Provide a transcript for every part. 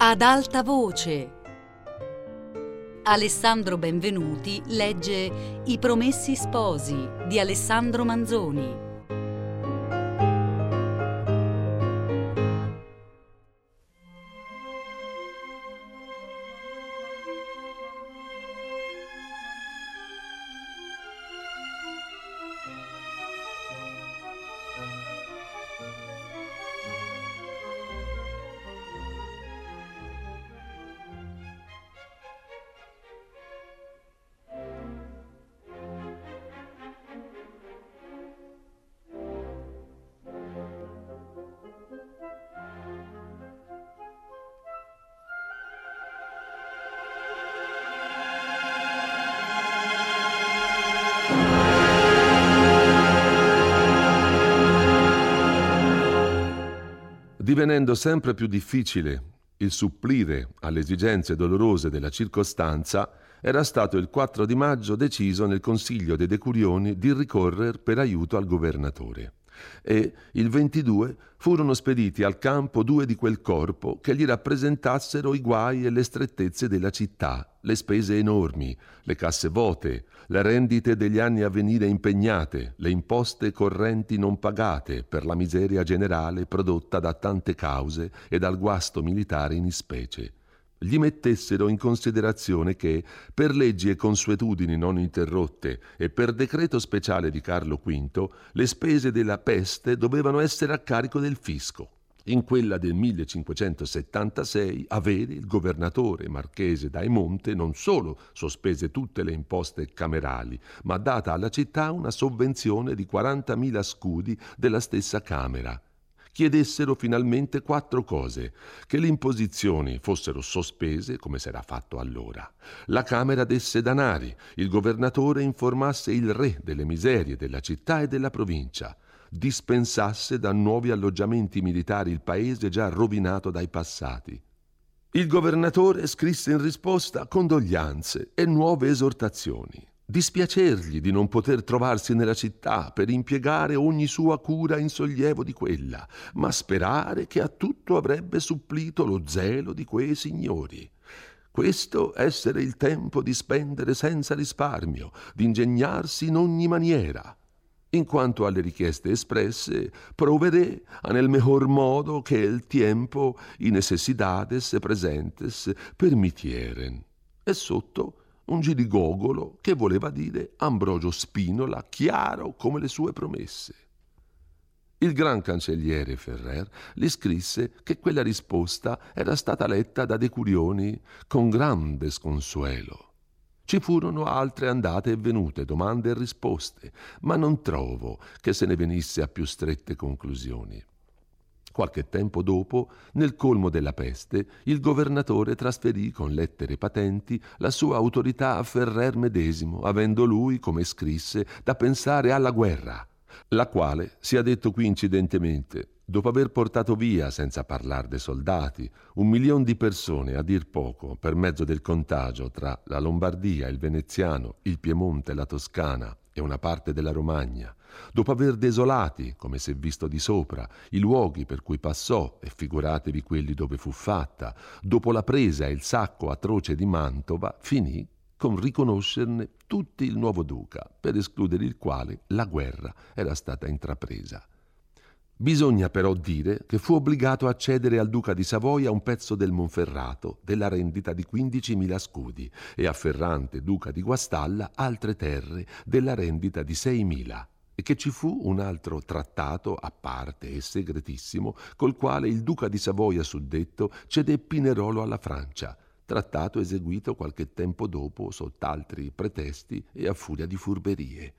Ad alta voce. Alessandro Benvenuti legge I Promessi Sposi di Alessandro Manzoni. Divenendo sempre più difficile il supplire alle esigenze dolorose della circostanza, era stato il 4 di maggio deciso nel Consiglio dei Decurioni di ricorrere per aiuto al governatore e il 22 furono spediti al campo due di quel corpo che gli rappresentassero i guai e le strettezze della città, le spese enormi, le casse vuote, le rendite degli anni a venire impegnate, le imposte correnti non pagate per la miseria generale prodotta da tante cause e dal guasto militare in ispecie gli mettessero in considerazione che, per leggi e consuetudini non interrotte e per decreto speciale di Carlo V, le spese della peste dovevano essere a carico del fisco. In quella del 1576 Avere, il governatore marchese d'Aimonte, non solo sospese tutte le imposte camerali, ma data alla città una sovvenzione di 40.000 scudi della stessa Camera chiedessero finalmente quattro cose, che le imposizioni fossero sospese come s'era fatto allora, la Camera desse danari, il governatore informasse il re delle miserie della città e della provincia, dispensasse da nuovi alloggiamenti militari il paese già rovinato dai passati. Il governatore scrisse in risposta condoglianze e nuove esortazioni dispiacergli di non poter trovarsi nella città per impiegare ogni sua cura in sollievo di quella, ma sperare che a tutto avrebbe supplito lo zelo di quei signori. Questo essere il tempo di spendere senza risparmio, di ingegnarsi in ogni maniera. In quanto alle richieste espresse, proveré nel mejor modo che il tempo i necessidades presentes permitieren. E sotto un girigogolo che voleva dire Ambrogio Spinola, chiaro come le sue promesse. Il gran cancelliere Ferrer gli scrisse che quella risposta era stata letta da Decurioni con grande sconsuelo. Ci furono altre andate e venute, domande e risposte, ma non trovo che se ne venisse a più strette conclusioni. Qualche tempo dopo, nel colmo della peste, il governatore trasferì con lettere patenti la sua autorità a Ferrer medesimo, avendo lui, come scrisse, da pensare alla guerra, la quale, sia detto qui incidentemente, dopo aver portato via, senza parlare dei soldati, un milione di persone, a dir poco, per mezzo del contagio tra la Lombardia, il Veneziano, il Piemonte, la Toscana e una parte della Romagna, dopo aver desolati, come si è visto di sopra, i luoghi per cui passò, e figuratevi quelli dove fu fatta, dopo la presa e il sacco atroce di Mantova, finì con riconoscerne tutti il nuovo duca, per escludere il quale la guerra era stata intrapresa. Bisogna però dire che fu obbligato a cedere al duca di Savoia un pezzo del Monferrato della rendita di 15.000 scudi e a Ferrante, duca di Guastalla, altre terre della rendita di 6.000 e che ci fu un altro trattato a parte e segretissimo col quale il duca di Savoia suddetto cedé Pinerolo alla Francia, trattato eseguito qualche tempo dopo sott'altri pretesti e a furia di furberie.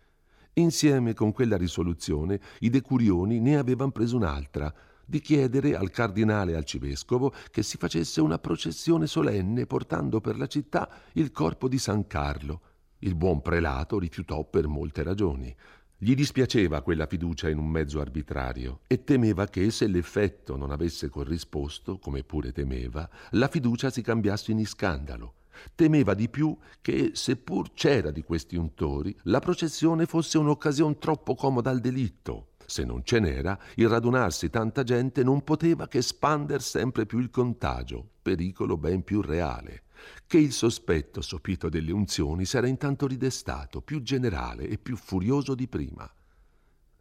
Insieme con quella risoluzione i decurioni ne avevano preso un'altra, di chiedere al cardinale al arcivescovo che si facesse una processione solenne portando per la città il corpo di San Carlo. Il buon prelato rifiutò per molte ragioni. Gli dispiaceva quella fiducia in un mezzo arbitrario e temeva che, se l'effetto non avesse corrisposto, come pure temeva, la fiducia si cambiasse in scandalo. Temeva di più che, seppur c'era di questi untori, la processione fosse un'occasione troppo comoda al delitto. se non ce n'era, il radunarsi tanta gente non poteva che spander sempre più il contagio, pericolo ben più reale. Che il sospetto sopito delle unzioni s'era intanto ridestato, più generale e più furioso di prima.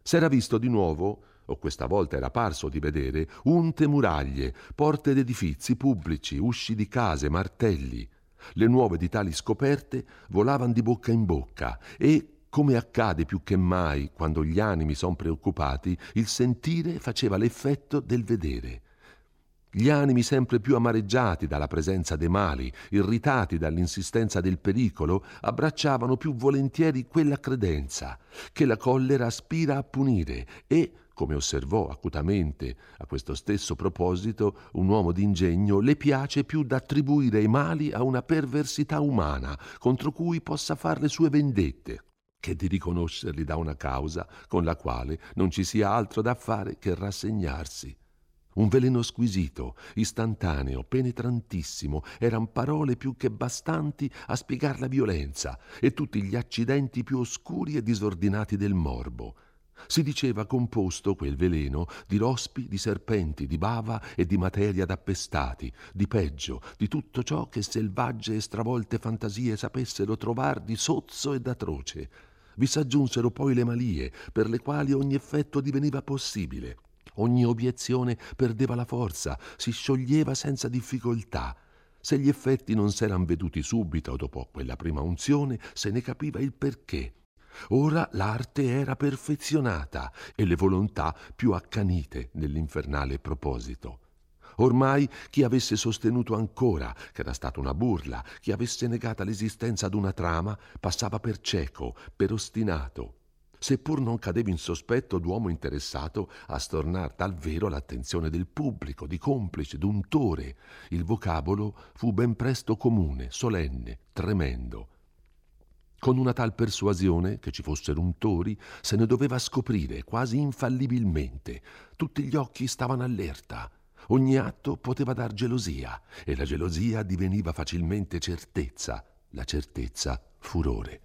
S'era visto di nuovo, o questa volta era parso di vedere, unte muraglie, porte d'edifizi pubblici, usci di case, martelli. Le nuove di tali scoperte volavano di bocca in bocca e, come accade più che mai quando gli animi sono preoccupati, il sentire faceva l'effetto del vedere. Gli animi sempre più amareggiati dalla presenza dei mali, irritati dall'insistenza del pericolo, abbracciavano più volentieri quella credenza che la collera aspira a punire e, come osservò acutamente a questo stesso proposito un uomo d'ingegno, le piace più d'attribuire i mali a una perversità umana contro cui possa far le sue vendette che di riconoscerli da una causa con la quale non ci sia altro da fare che rassegnarsi. Un veleno squisito, istantaneo, penetrantissimo, eran parole più che bastanti a spiegar la violenza e tutti gli accidenti più oscuri e disordinati del morbo. Si diceva composto quel veleno di rospi, di serpenti, di bava e di materia d'appestati, di peggio, di tutto ciò che selvagge e stravolte fantasie sapessero trovar di sozzo ed atroce. Vi s'aggiunsero poi le malie, per le quali ogni effetto diveniva possibile. Ogni obiezione perdeva la forza, si scioglieva senza difficoltà. Se gli effetti non s'eran veduti subito dopo quella prima unzione, se ne capiva il perché. Ora l'arte era perfezionata e le volontà più accanite nell'infernale proposito. Ormai chi avesse sostenuto ancora che era stata una burla, chi avesse negata l'esistenza d'una trama, passava per cieco, per ostinato, seppur non cadeva in sospetto d'uomo interessato a stornar dal vero l'attenzione del pubblico, di complice, d'untore. Il vocabolo fu ben presto comune, solenne, tremendo. Con una tal persuasione che ci fossero untori, se ne doveva scoprire quasi infallibilmente. Tutti gli occhi stavano allerta. Ogni atto poteva dar gelosia e la gelosia diveniva facilmente certezza, la certezza furore.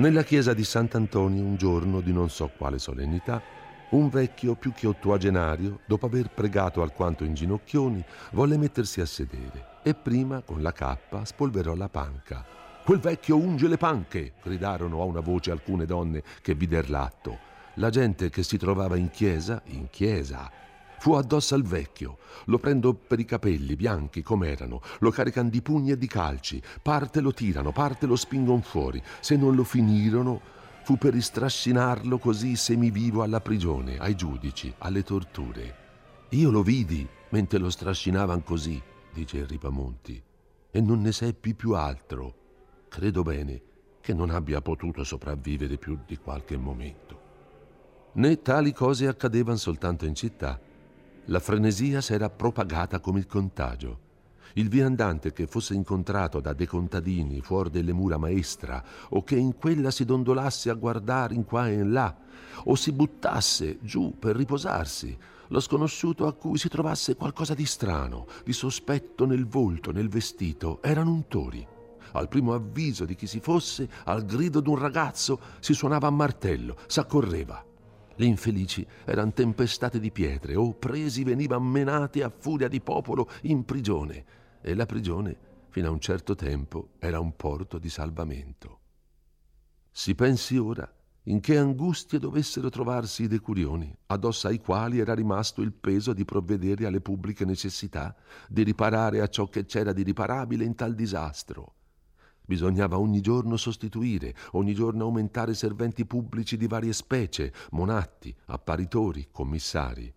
Nella chiesa di Sant'Antonio, un giorno di non so quale solennità, un vecchio più che ottuagenario, dopo aver pregato alquanto in ginocchioni, volle mettersi a sedere e prima, con la cappa, spolverò la panca. Quel vecchio unge le panche! gridarono a una voce alcune donne che vider l'atto. La gente che si trovava in chiesa, in chiesa, Fu addosso al vecchio, lo prendo per i capelli bianchi com'erano, lo carican di pugni e di calci, parte lo tirano, parte lo spingon fuori. Se non lo finirono, fu per istrascinarlo così semivivo alla prigione, ai giudici, alle torture. Io lo vidi mentre lo strascinavan così, dice Ripamonti, e non ne seppi più altro. Credo bene che non abbia potuto sopravvivere più di qualche momento. Né tali cose accadevano soltanto in città. La frenesia s'era propagata come il contagio. Il viandante che fosse incontrato da dei contadini fuori delle mura maestra o che in quella si dondolasse a guardare in qua e in là o si buttasse giù per riposarsi, lo sconosciuto a cui si trovasse qualcosa di strano, di sospetto nel volto, nel vestito, erano untori. Al primo avviso di chi si fosse, al grido d'un ragazzo, si suonava a martello, s'accorreva. Le infelici erano tempestate di pietre o presi venivano menati a furia di popolo in prigione e la prigione, fino a un certo tempo, era un porto di salvamento. Si pensi ora in che angustie dovessero trovarsi i decurioni, addosso ai quali era rimasto il peso di provvedere alle pubbliche necessità, di riparare a ciò che c'era di riparabile in tal disastro. Bisognava ogni giorno sostituire, ogni giorno aumentare serventi pubblici di varie specie, monatti, apparitori, commissari.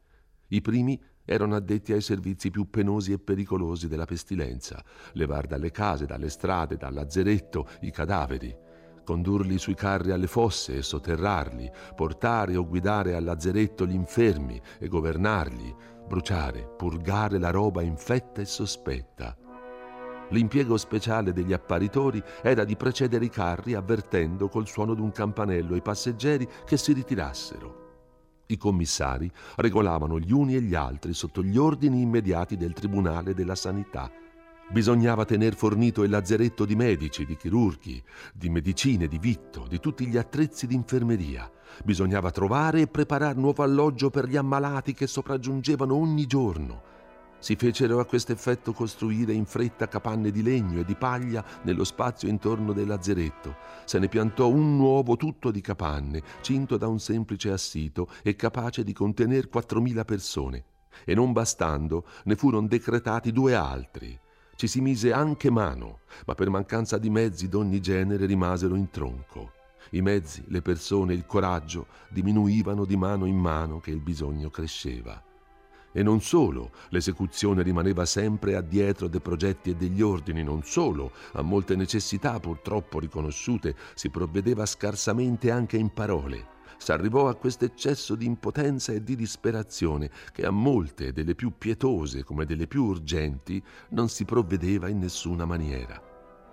I primi erano addetti ai servizi più penosi e pericolosi della pestilenza, levar dalle case, dalle strade, dal lazzeretto i cadaveri, condurli sui carri alle fosse e sotterrarli, portare o guidare al lazzeretto gli infermi e governarli, bruciare, purgare la roba infetta e sospetta. L'impiego speciale degli apparitori era di precedere i carri avvertendo col suono d'un campanello i passeggeri che si ritirassero. I commissari regolavano gli uni e gli altri sotto gli ordini immediati del Tribunale della Sanità. Bisognava tener fornito il lazzeretto di medici, di chirurghi, di medicine, di vitto, di tutti gli attrezzi di infermeria. Bisognava trovare e preparare nuovo alloggio per gli ammalati che sopraggiungevano ogni giorno si fecero a questo effetto costruire in fretta capanne di legno e di paglia nello spazio intorno del lazzeretto. Se ne piantò un nuovo tutto di capanne, cinto da un semplice assito e capace di contener quattromila persone. E non bastando, ne furono decretati due altri. Ci si mise anche mano, ma per mancanza di mezzi d'ogni genere rimasero in tronco. I mezzi, le persone, il coraggio diminuivano di mano in mano che il bisogno cresceva. E non solo, l'esecuzione rimaneva sempre addietro dei progetti e degli ordini, non solo, a molte necessità purtroppo riconosciute si provvedeva scarsamente anche in parole. S'arrivò a questo eccesso di impotenza e di disperazione che a molte delle più pietose come delle più urgenti non si provvedeva in nessuna maniera.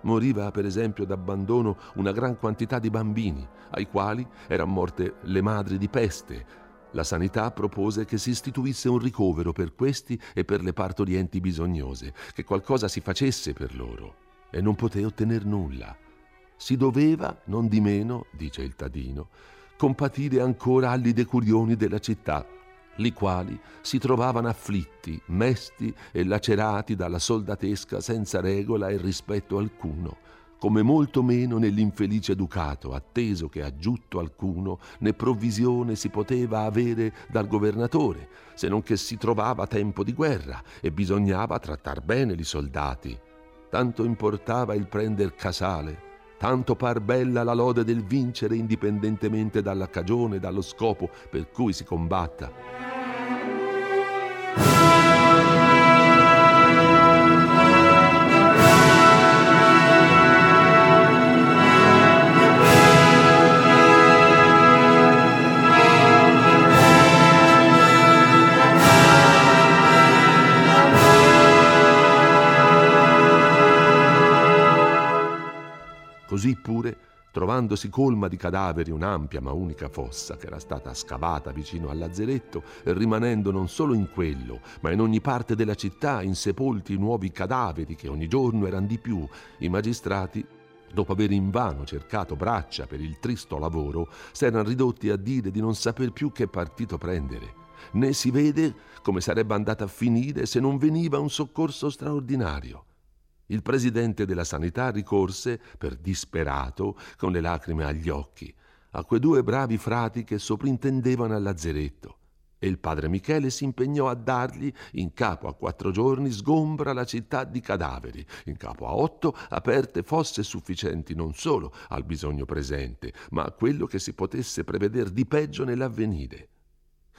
Moriva per esempio d'abbandono una gran quantità di bambini, ai quali erano morte le madri di peste, la sanità propose che si istituisse un ricovero per questi e per le partorienti bisognose, che qualcosa si facesse per loro, e non poté ottener nulla. Si doveva, non di meno, dice il Tadino, compatire ancora agli decurioni della città, li quali si trovavano afflitti, mesti e lacerati dalla soldatesca senza regola e rispetto alcuno, come molto meno nell'infelice ducato, atteso che a alcuno né provvisione si poteva avere dal governatore, se non che si trovava tempo di guerra e bisognava trattar bene li soldati. Tanto importava il prender casale, tanto par bella la lode del vincere indipendentemente dalla cagione e dallo scopo per cui si combatta. Così pure, trovandosi colma di cadaveri un'ampia ma unica fossa che era stata scavata vicino al lazzeretto, rimanendo non solo in quello, ma in ogni parte della città insepolti nuovi cadaveri che ogni giorno erano di più, i magistrati dopo aver invano cercato braccia per il tristo lavoro, s'erano ridotti a dire di non saper più che partito prendere. Né si vede come sarebbe andata a finire se non veniva un soccorso straordinario. Il presidente della sanità ricorse, per disperato, con le lacrime agli occhi, a quei due bravi frati che soprintendevano al lazzeretto e il padre Michele si impegnò a dargli, in capo a quattro giorni, sgombra la città di cadaveri, in capo a otto aperte fosse sufficienti non solo al bisogno presente, ma a quello che si potesse prevedere di peggio nell'avvenire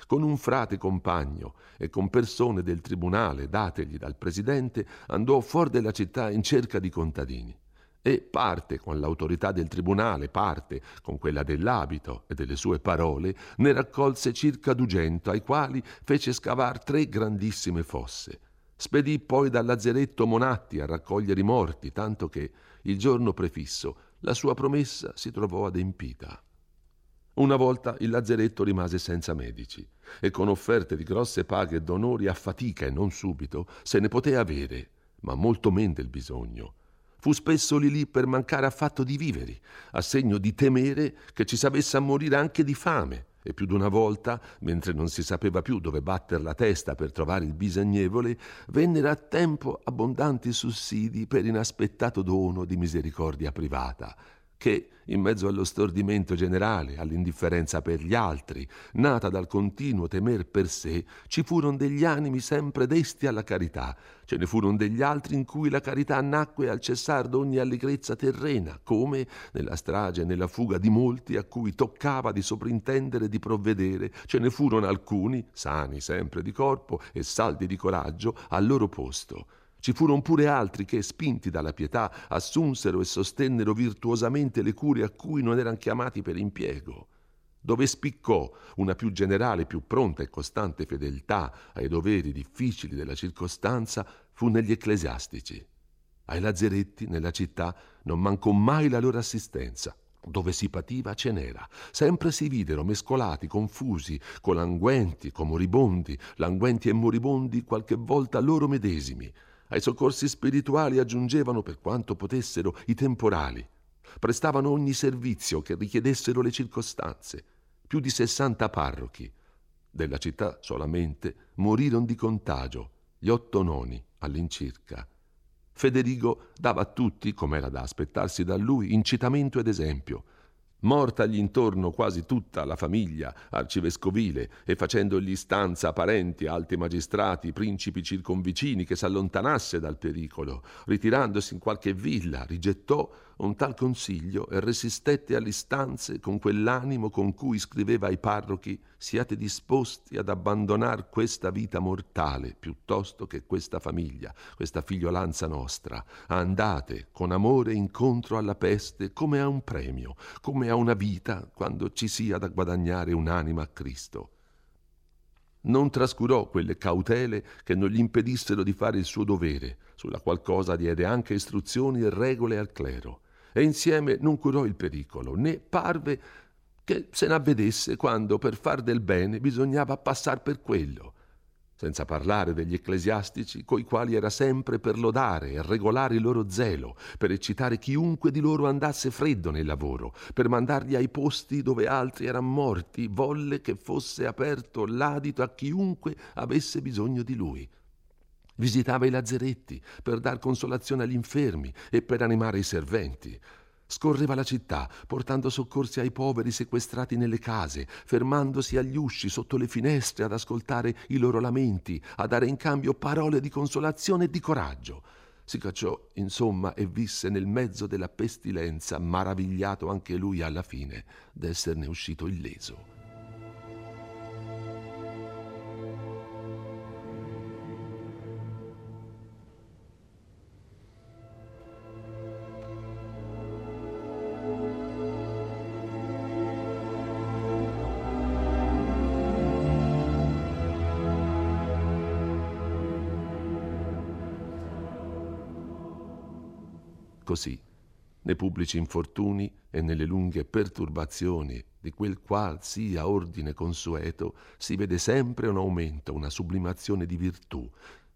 con un frate compagno e con persone del tribunale dategli dal presidente, andò fuori della città in cerca di contadini. E parte con l'autorità del tribunale, parte con quella dell'abito e delle sue parole, ne raccolse circa dugento, ai quali fece scavar tre grandissime fosse. Spedì poi dal lazzeretto Monatti a raccogliere i morti, tanto che, il giorno prefisso, la sua promessa si trovò adempita. Una volta il lazzeretto rimase senza medici e con offerte di grosse paghe e d'onori a fatica e non subito se ne poté avere, ma molto men del bisogno. Fu spesso lì lì per mancare affatto di viveri, a segno di temere che ci sapesse a morire anche di fame, e più d'una volta, mentre non si sapeva più dove batter la testa per trovare il bisognevole, vennero a tempo abbondanti sussidi per inaspettato dono di misericordia privata, che, in mezzo allo stordimento generale, all'indifferenza per gli altri, nata dal continuo temer per sé, ci furono degli animi sempre desti alla carità, ce ne furono degli altri in cui la carità nacque al cessar d'ogni allegrezza terrena, come nella strage e nella fuga di molti a cui toccava di soprintendere e di provvedere, ce ne furono alcuni, sani sempre di corpo e saldi di coraggio, al loro posto ci furono pure altri che, spinti dalla pietà, assunsero e sostennero virtuosamente le cure a cui non erano chiamati per impiego. Dove spiccò una più generale, più pronta e costante fedeltà ai doveri difficili della circostanza fu negli ecclesiastici. Ai lazzeretti, nella città, non mancò mai la loro assistenza. Dove si pativa ce n'era. Sempre si videro mescolati, confusi, colanguenti, co moribondi, languenti e moribondi, qualche volta loro medesimi. Ai soccorsi spirituali aggiungevano, per quanto potessero, i temporali. Prestavano ogni servizio che richiedessero le circostanze. Più di sessanta parrochi. Della città solamente morirono di contagio, gli otto noni all'incirca. Federigo dava a tutti, come era da aspettarsi da lui, incitamento ed esempio mortagli intorno quasi tutta la famiglia arcivescovile e facendogli stanza a parenti, alti magistrati, principi circonvicini che s'allontanasse dal pericolo, ritirandosi in qualche villa, rigettò un tal consiglio e resistette alle istanze con quell'animo con cui scriveva ai parrochi siate disposti ad abbandonar questa vita mortale piuttosto che questa famiglia, questa figliolanza nostra. Andate con amore incontro alla peste come a un premio, come a una vita quando ci sia da guadagnare un'anima a Cristo. Non trascurò quelle cautele che non gli impedissero di fare il suo dovere, sulla qual cosa diede anche istruzioni e regole al clero. E insieme non curò il pericolo, né parve che se n'avvedesse quando per far del bene bisognava passar per quello, senza parlare degli ecclesiastici coi quali era sempre per lodare e regolare il loro zelo, per eccitare chiunque di loro andasse freddo nel lavoro, per mandarli ai posti dove altri erano morti, volle che fosse aperto l'adito a chiunque avesse bisogno di lui. Visitava i lazzeretti per dar consolazione agli infermi e per animare i serventi. Scorreva la città, portando soccorsi ai poveri sequestrati nelle case, fermandosi agli usci sotto le finestre ad ascoltare i loro lamenti, a dare in cambio parole di consolazione e di coraggio. Si cacciò, insomma, e visse nel mezzo della pestilenza, maravigliato anche lui alla fine d'esserne uscito illeso. Così, nei pubblici infortuni e nelle lunghe perturbazioni di quel qual sia ordine consueto, si vede sempre un aumento, una sublimazione di virtù,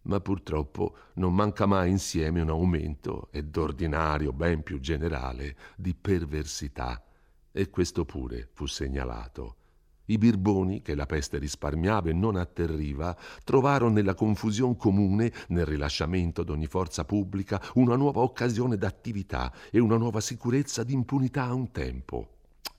ma purtroppo non manca mai insieme un aumento, e d'ordinario ben più generale, di perversità. E questo pure fu segnalato. I birboni, che la peste risparmiava e non atterriva, trovarono nella confusione comune, nel rilasciamento d'ogni forza pubblica, una nuova occasione d'attività e una nuova sicurezza d'impunità a un tempo.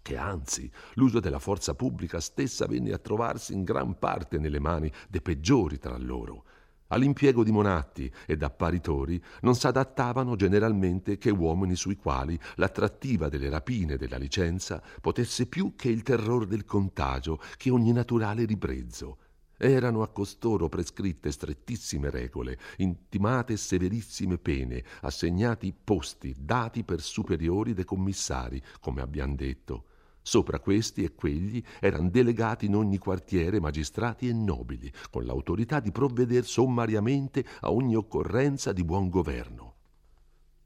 Che anzi l'uso della forza pubblica stessa venne a trovarsi in gran parte nelle mani dei peggiori tra loro, All'impiego di monatti ed apparitori non s'adattavano generalmente che uomini sui quali l'attrattiva delle rapine e della licenza potesse più che il terror del contagio, che ogni naturale ribrezzo. Erano a costoro prescritte strettissime regole, intimate severissime pene, assegnati posti, dati per superiori dei commissari, come abbiamo detto. Sopra questi e quegli erano delegati in ogni quartiere magistrati e nobili, con l'autorità di provveder sommariamente a ogni occorrenza di buon governo.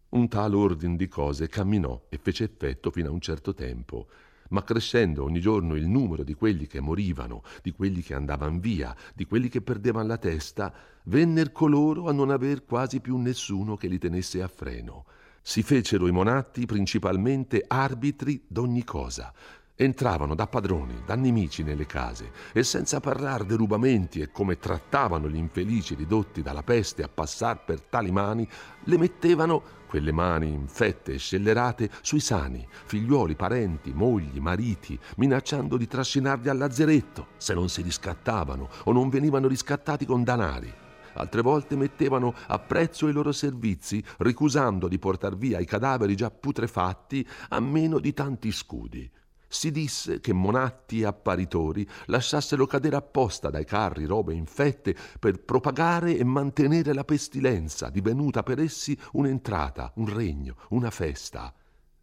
Un tal ordine di cose camminò e fece effetto fino a un certo tempo, ma crescendo ogni giorno il numero di quelli che morivano, di quelli che andavano via, di quelli che perdevano la testa, venner coloro a non aver quasi più nessuno che li tenesse a freno si fecero i monatti principalmente arbitri d'ogni cosa Entravano da padroni, da nemici nelle case e senza parlare dei rubamenti e come trattavano gli infelici ridotti dalla peste a passar per tali mani, le mettevano, quelle mani infette e scellerate, sui sani, figliuoli, parenti, mogli, mariti, minacciando di trascinarli al lazzeretto se non si riscattavano o non venivano riscattati con danari. Altre volte mettevano a prezzo i loro servizi, ricusando di portar via i cadaveri già putrefatti a meno di tanti scudi si disse che monatti e apparitori lasciassero cadere apposta dai carri robe infette per propagare e mantenere la pestilenza, divenuta per essi un'entrata, un regno, una festa.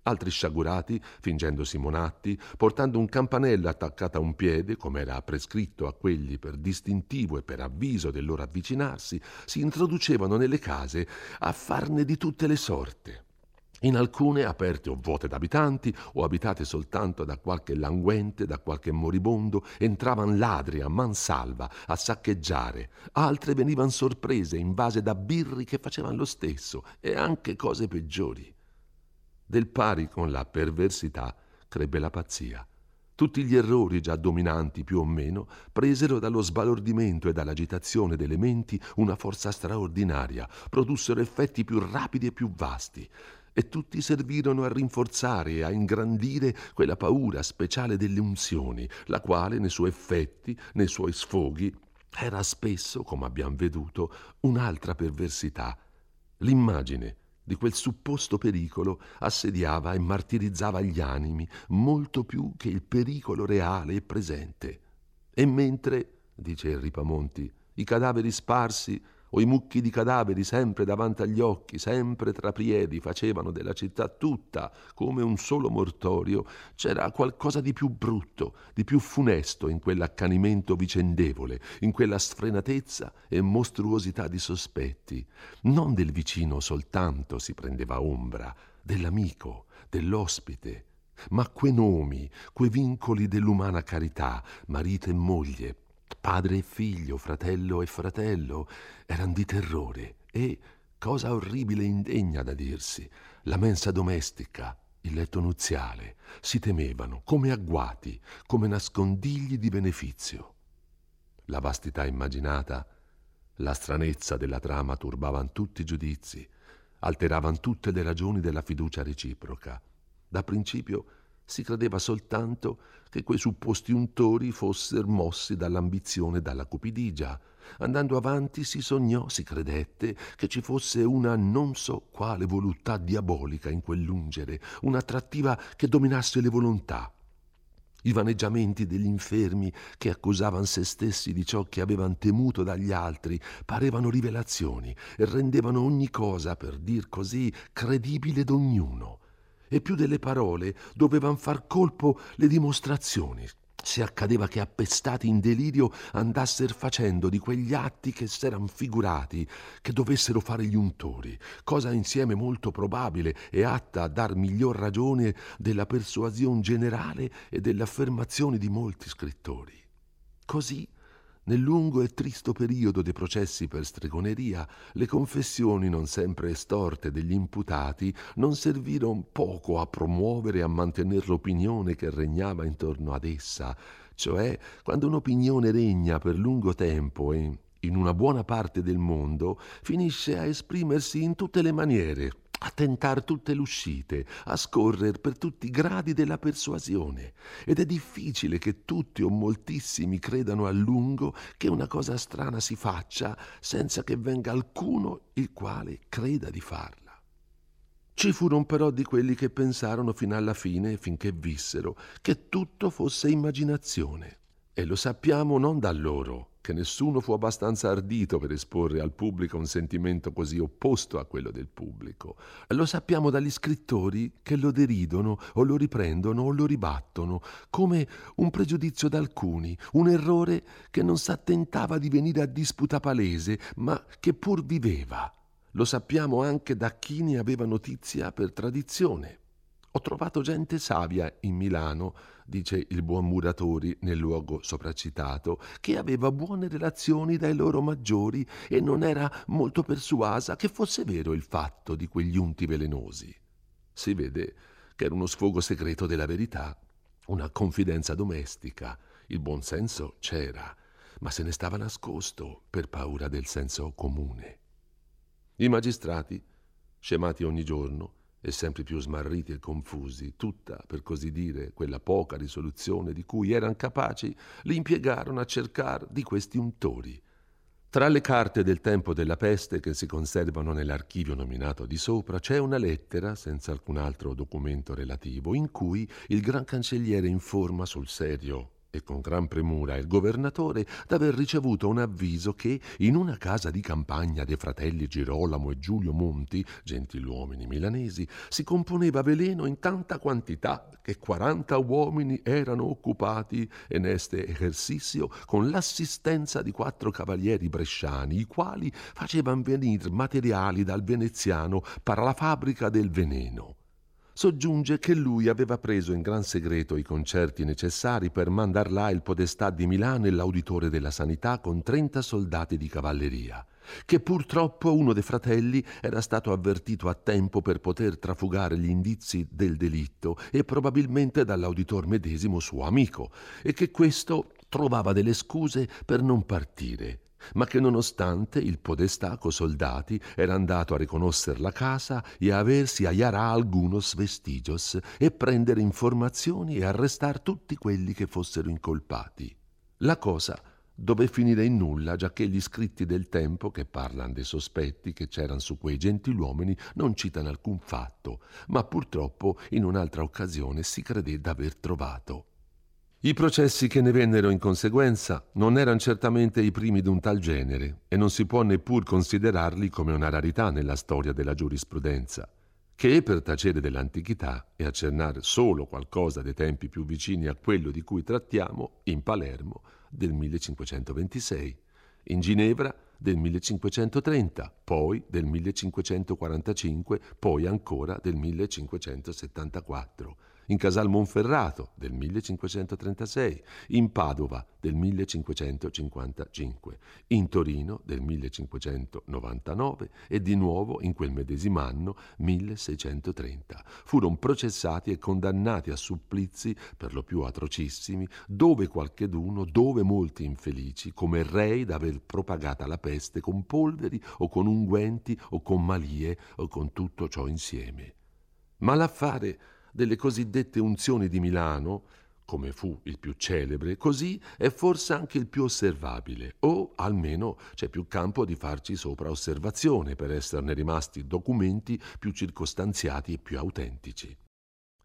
Altri sciagurati, fingendosi monatti, portando un campanello attaccato a un piede, come era prescritto a quelli per distintivo e per avviso del loro avvicinarsi, si introducevano nelle case a farne di tutte le sorte in alcune aperte o vuote d'abitanti o abitate soltanto da qualche languente, da qualche moribondo, entravano ladri a mansalva a saccheggiare, altre venivano sorprese invase da birri che facevano lo stesso e anche cose peggiori. Del pari con la perversità crebbe la pazzia. Tutti gli errori già dominanti più o meno presero dallo sbalordimento e dall'agitazione delle menti una forza straordinaria, produssero effetti più rapidi e più vasti e tutti servirono a rinforzare e a ingrandire quella paura speciale delle unzioni, la quale nei suoi effetti, nei suoi sfoghi, era spesso, come abbiamo veduto, un'altra perversità. L'immagine di quel supposto pericolo assediava e martirizzava gli animi molto più che il pericolo reale e presente. E mentre, dice il Ripamonti, i cadaveri sparsi o i mucchi di cadaveri sempre davanti agli occhi, sempre tra piedi, facevano della città tutta come un solo mortorio, c'era qualcosa di più brutto, di più funesto in quell'accanimento vicendevole, in quella sfrenatezza e mostruosità di sospetti. Non del vicino soltanto si prendeva ombra, dell'amico, dell'ospite, ma quei nomi, quei vincoli dell'umana carità, marito e moglie, Padre e figlio, fratello e fratello erano di terrore e, cosa orribile e indegna da dirsi, la mensa domestica, il letto nuziale, si temevano come agguati, come nascondigli di benefizio. La vastità immaginata, la stranezza della trama turbavan tutti i giudizi, alteravan tutte le ragioni della fiducia reciproca. Da principio si credeva soltanto che quei supposti untori fossero mossi dall'ambizione e dalla cupidigia. Andando avanti si sognò, si credette, che ci fosse una non so quale voluttà diabolica in quell'ungere, un'attrattiva che dominasse le volontà. I vaneggiamenti degli infermi che accusavano se stessi di ciò che avevano temuto dagli altri parevano rivelazioni e rendevano ogni cosa, per dir così, credibile d'ognuno e più delle parole dovevan far colpo le dimostrazioni. Se accadeva che appestati in delirio andassero facendo di quegli atti che s'eran figurati che dovessero fare gli untori, cosa insieme molto probabile e atta a dar miglior ragione della persuasione generale e dell'affermazione di molti scrittori. Così nel lungo e tristo periodo dei processi per stregoneria, le confessioni non sempre estorte degli imputati non servirono poco a promuovere e a mantenere l'opinione che regnava intorno ad essa, cioè quando un'opinione regna per lungo tempo e in una buona parte del mondo finisce a esprimersi in tutte le maniere, a tentar tutte le uscite, a scorrere per tutti i gradi della persuasione. Ed è difficile che tutti o moltissimi credano a lungo che una cosa strana si faccia senza che venga alcuno il quale creda di farla. Ci furono però di quelli che pensarono fino alla fine, finché vissero, che tutto fosse immaginazione. E lo sappiamo non da loro, che nessuno fu abbastanza ardito per esporre al pubblico un sentimento così opposto a quello del pubblico. Lo sappiamo dagli scrittori che lo deridono o lo riprendono o lo ribattono, come un pregiudizio d'alcuni, un errore che non s'attentava di venire a disputa palese, ma che pur viveva. Lo sappiamo anche da chi ne aveva notizia per tradizione. Ho trovato gente savia in Milano, dice il buon Muratori nel luogo sopracitato, che aveva buone relazioni dai loro maggiori e non era molto persuasa che fosse vero il fatto di quegli unti velenosi. Si vede che era uno sfogo segreto della verità, una confidenza domestica, il buon senso c'era, ma se ne stava nascosto per paura del senso comune. I magistrati, scemati ogni giorno e sempre più smarriti e confusi, tutta, per così dire, quella poca risoluzione di cui erano capaci, li impiegarono a cercare di questi untori. Tra le carte del tempo della peste che si conservano nell'archivio nominato di sopra c'è una lettera, senza alcun altro documento relativo, in cui il gran cancelliere informa sul serio e con gran premura il governatore d'aver ricevuto un avviso che in una casa di campagna dei fratelli Girolamo e Giulio Monti, gentiluomini milanesi, si componeva veleno in tanta quantità che quaranta uomini erano occupati in este esercizio con l'assistenza di quattro cavalieri bresciani, i quali facevano venire materiali dal veneziano per la fabbrica del veneno soggiunge che lui aveva preso in gran segreto i concerti necessari per mandar là il podestà di Milano e l'auditore della sanità con trenta soldati di cavalleria, che purtroppo uno dei fratelli era stato avvertito a tempo per poter trafugare gli indizi del delitto e probabilmente dall'auditor medesimo suo amico, e che questo trovava delle scuse per non partire ma che nonostante il podestà co soldati era andato a riconoscere la casa e a aversi aiarà algunos vestigios e prendere informazioni e arrestar tutti quelli che fossero incolpati. La cosa dove finire in nulla, giacché gli scritti del tempo che parlano dei sospetti che c'erano su quei gentiluomini non citano alcun fatto, ma purtroppo in un'altra occasione si credé d'aver trovato. I processi che ne vennero in conseguenza non erano certamente i primi d'un tal genere e non si può neppur considerarli come una rarità nella storia della giurisprudenza, che per tacere dell'antichità e accennare solo qualcosa dei tempi più vicini a quello di cui trattiamo, in Palermo del 1526, in Ginevra del 1530, poi del 1545, poi ancora del 1574 in Casal Monferrato del 1536, in Padova del 1555, in Torino del 1599 e di nuovo in quel medesimo anno 1630. Furono processati e condannati a supplizi per lo più atrocissimi, dove qualcheduno, dove molti infelici, come rei d'aver propagata la peste con polveri o con unguenti o con malie o con tutto ciò insieme. Ma l'affare delle cosiddette unzioni di Milano, come fu il più celebre, così è forse anche il più osservabile, o almeno c'è più campo di farci sopra osservazione per esserne rimasti documenti più circostanziati e più autentici.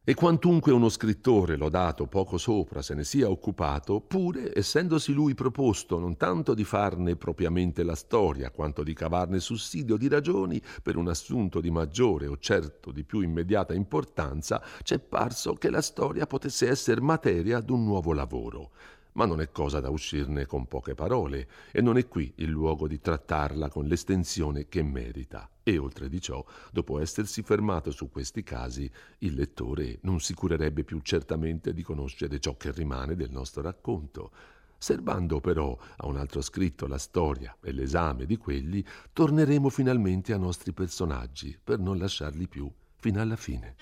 E quantunque uno scrittore lodato poco sopra se ne sia occupato, pure essendosi lui proposto non tanto di farne propriamente la storia, quanto di cavarne sussidio di ragioni per un assunto di maggiore o certo di più immediata importanza, c'è parso che la storia potesse essere materia d'un nuovo lavoro ma non è cosa da uscirne con poche parole e non è qui il luogo di trattarla con l'estensione che merita. E oltre di ciò, dopo essersi fermato su questi casi, il lettore non si curerebbe più certamente di conoscere ciò che rimane del nostro racconto. Serbando però a un altro scritto la storia e l'esame di quelli, torneremo finalmente ai nostri personaggi per non lasciarli più fino alla fine.